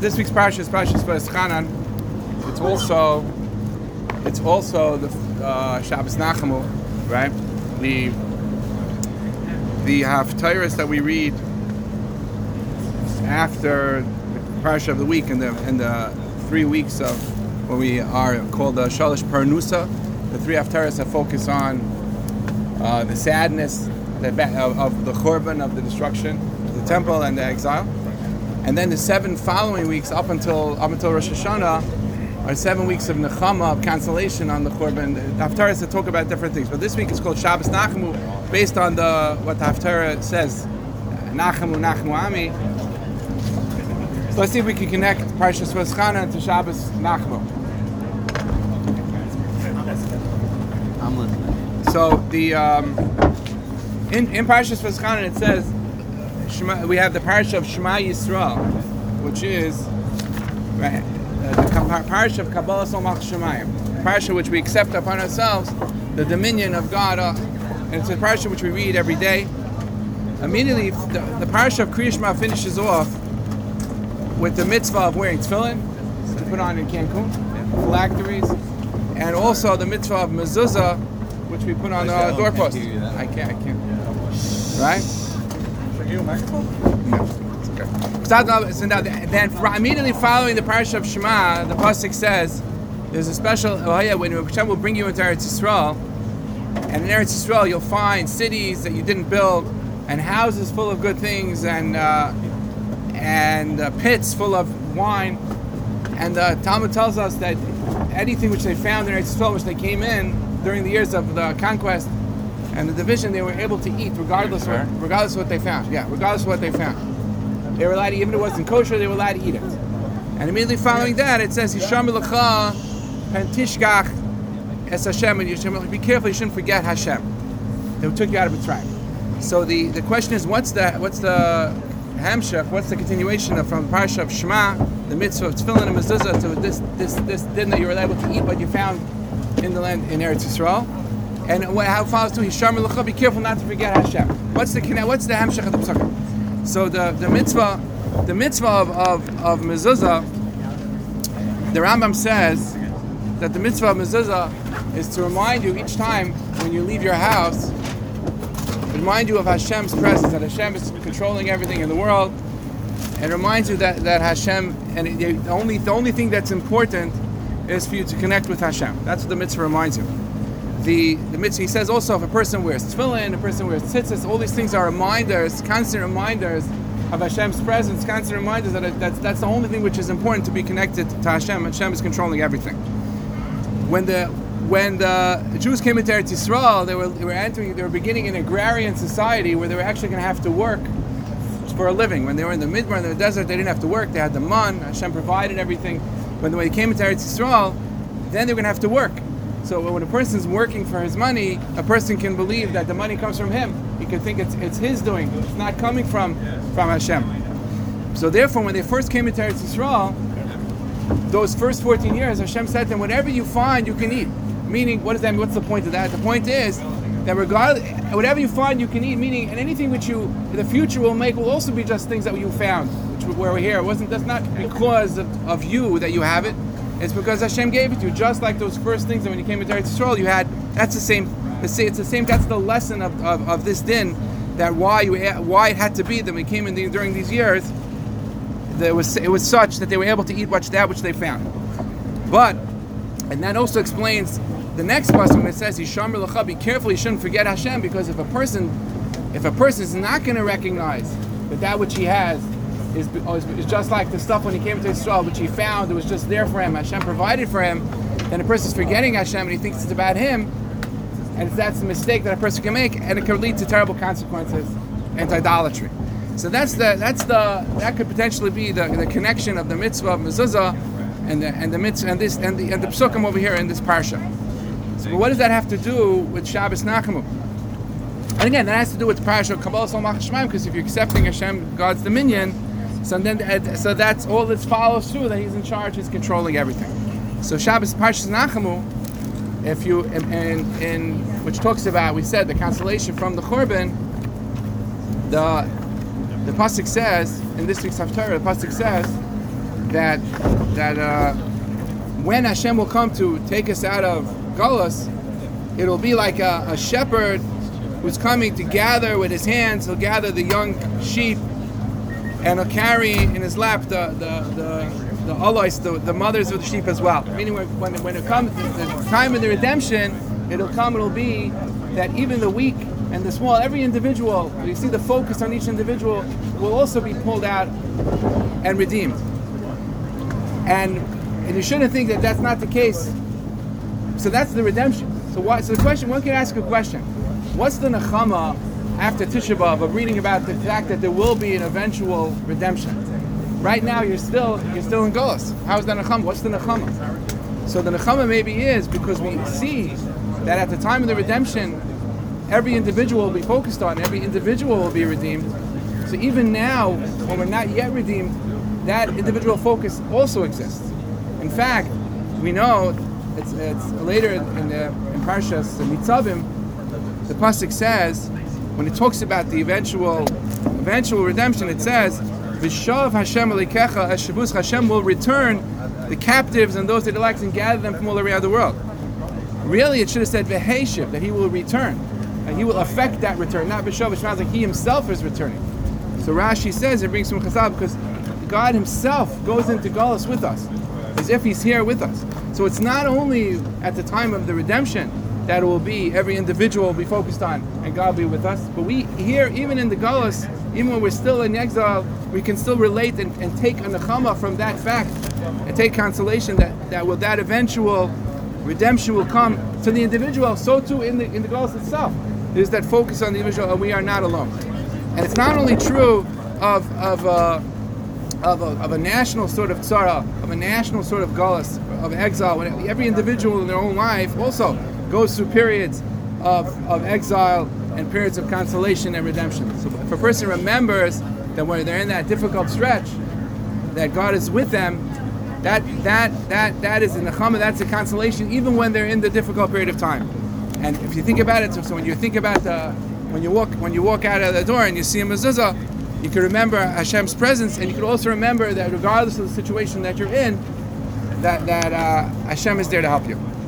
this week's parsha is Parshas Vaeschanan. It's also it's also the uh, Shabbos Nachamu, right? The the Haftarahs that we read after the parsha of the week and the and the three weeks of when we are called the Shalish Parnusa, the three Haftarahs that focus on uh, the sadness of, of the Churban, of the destruction of the temple and the exile. And then the seven following weeks, up until up until Rosh Hashanah, are seven weeks of nechama, of cancellation on the Churban. The Haftarahs that talk about different things. But this week is called Shabbos Nachamu, based on the what the Haftarah says, Nachamu Nachamu Ami. So let's see if we can connect Parshas Vaeschanan to Shabbos Nachamu. I'm listening. So the um, in in Parshas it says Shema, we have the parsha of Shema Yisrael, which is right, uh, the par- parsha of Kabbalas Malchus Shamayim, parsha which we accept upon ourselves the dominion of God, uh, and it's a parsha which we read every day. Immediately, the, the parsha of Kriya Shema finishes off with the mitzvah of wearing tefillin to put on in Cancun, phylacteries, and also the mitzvah of mezuzah, which we put on the uh, doorpost. hear you that. I can't, I can't. Right? No, it's okay. Then immediately following the parsha of Shema, the pasuk says, "There's a special oh yeah, when Hashem will bring you into Eretz Yisrael, and in Eretz Yisrael you'll find cities that you didn't build, and houses full of good things, and uh, and uh, pits full of wine." And the Talmud tells us that anything which they found in Eretz Yisrael, which they came in during the years of the conquest and the division, they were able to eat regardless of, regardless of what they found. Yeah, regardless of what they found. They were allowed to, even if it wasn't kosher, they were allowed to eat it. And immediately following that, it says, Yisham Lecha Pen Tishkach Es Hashem, and should be careful, you shouldn't forget Hashem. They took you out of Mitzrayim. So the, the question is, what's the what's the hamshach? What's the continuation of from Parsha of Shema, the mitzvah of tefillin and mezuzah to this this this din that you were able to eat what you found in the land in Eretz Yisrael? And how it follows to Hisham Lecha, be careful not to forget Hashem. What's the connect- what's the hamshach of the psukim? So the, the mitzvah, the mitzvah of, of, of mezuzah, the Rambam says that the mitzvah of mezuzah is to remind you each time when you leave your house, remind you of Hashem's presence, that Hashem is controlling everything in the world, and reminds you that, that Hashem, and it- the only, the only thing that's important is for you to connect with Hashem. That's what the mitzvah reminds you. The, the mitzvah, he says also if a person wears tefillin, a person wears tzitzis, all these things are reminders, constant reminders of Hashem's presence, constant reminders that it, that's, that's the only thing which is important to be connected to Hashem. Hashem is controlling everything. When the when the Jews came into Eretz Yisrael, they were, they were entering, they were beginning an agrarian society where they were actually going to have to work for a living. When they were in the Midbar, in the desert, they didn't have to work. They had the man. Hashem provided everything. When they came into Eretz Yisrael, then they were going to have to work. So when a person's working for his money, a person can believe that the money comes from him. He can think it's, it's his doing. It's not coming from, from Hashem. So therefore, when they first came into Eretz Yisrael, those first 14 years, Hashem said to them, whatever you find, you can eat. Meaning, what does that mean? What's the point of that? The point is that regardless, whatever you find, you can eat. Meaning, and anything which you in the future will make will also be just things that you found, which were here. It wasn't. That's not because of, of you that you have it. It's because Hashem gave it to you. Just like those first things that when you came into Eretz Yisrael, you had. That's the same. It's the same. That's the lesson of, of, of this din. That why you why it had to be that we came in the, during these years. That it was it was such that they were able to eat much that which they found. But and that also explains the next pasuk when it says Yisham Lecha, be careful, you shouldn't forget Hashem, because if a person if a person is not going to recognize that that which he has is, oh, is, is just like the stuff when he came to Israel, which he found, it was just there for him, Hashem provided for him, then a person's forgetting Hashem and he thinks it's about him, and that's a mistake that a person can make, and it can lead to terrible consequences and idolatry. So that's the that's the that could potentially be the, the connection of the mitzvah of mezuzah and the and the mitzvah and this and the and the psukim over here in this parsha. So what does that have to do with Shabbos Nachamu? And again, that has to do with the parsha of Kabbalah Sol because if you're accepting Hashem, God's dominion, so then so that's all that follows through that He's in charge, He's controlling everything. So Shabbos Parshas Nachamu, if you in, in, in which talks about we said the consolation from the Churban, the the pasuk says in this week's haftarah, the pasuk says that that uh, when Hashem will come to take us out of Galus, it'll be like a, a shepherd who's coming to gather with his hands. He'll gather the young sheep, and he'll carry in his lap the the the, the alois, the, the mothers of the sheep as well. Meaning, when when, it comes the time of the redemption, it'll come. It'll be that even the weak and the small, every individual, you see the focus on each individual, will also be pulled out and redeemed. And and you shouldn't think that that's not the case. So that's the redemption. So why? So the question, one can ask a question: What's the nechama after Tisha B'av of reading about the fact that there will be an eventual redemption? Right now, you're still you're still in Golos. How's the nechama? What's the nechama? So the nechama maybe is because we see that at the time of the redemption, every individual will be focused on, every individual will be redeemed. So even now, when we're not yet redeemed, that individual focus also exists. In fact, we know it's, it's later in the in Parshas Nitzavim, the pasuk says when it talks about the eventual eventual redemption, it says, "V'shav Hashem Elokecha eshavus Hashem will return the captives and those that likes and gather them from all around the world." Really, it should have said v'heshiv that he will return, and he will affect that return, not v'shav. It sounds like he himself is returning. So Rashi says it brings from Chazal because God Himself goes into Galus with us, as if He's here with us. So it's not only at the time of the redemption that it will be every individual will be focused on and God will be with us, but we here, even in the Galus, even when we're still in exile, we can still relate and, and take a nechama from that fact and take consolation that that will that eventual redemption will come to the individual. So too in the in the Galus itself, there's that focus on the individual, and we are not alone. And it's not only true of of uh, of, a, of a national sort of tzara, of a national sort of gullus, of exile. Every individual in their own life also goes through periods of, of exile and periods of consolation and redemption. So if a person remembers that when they're in that difficult stretch, that God is with them, that that that that is in the chama, that's a consolation, even when they're in the difficult period of time. And if you think about it, so, so when you think about the when you walk when you walk out of the door and you see a mezuzah, you can remember Hashem's presence, and you can also remember that regardless of the situation that you're in, that that uh, Hashem is there to help you.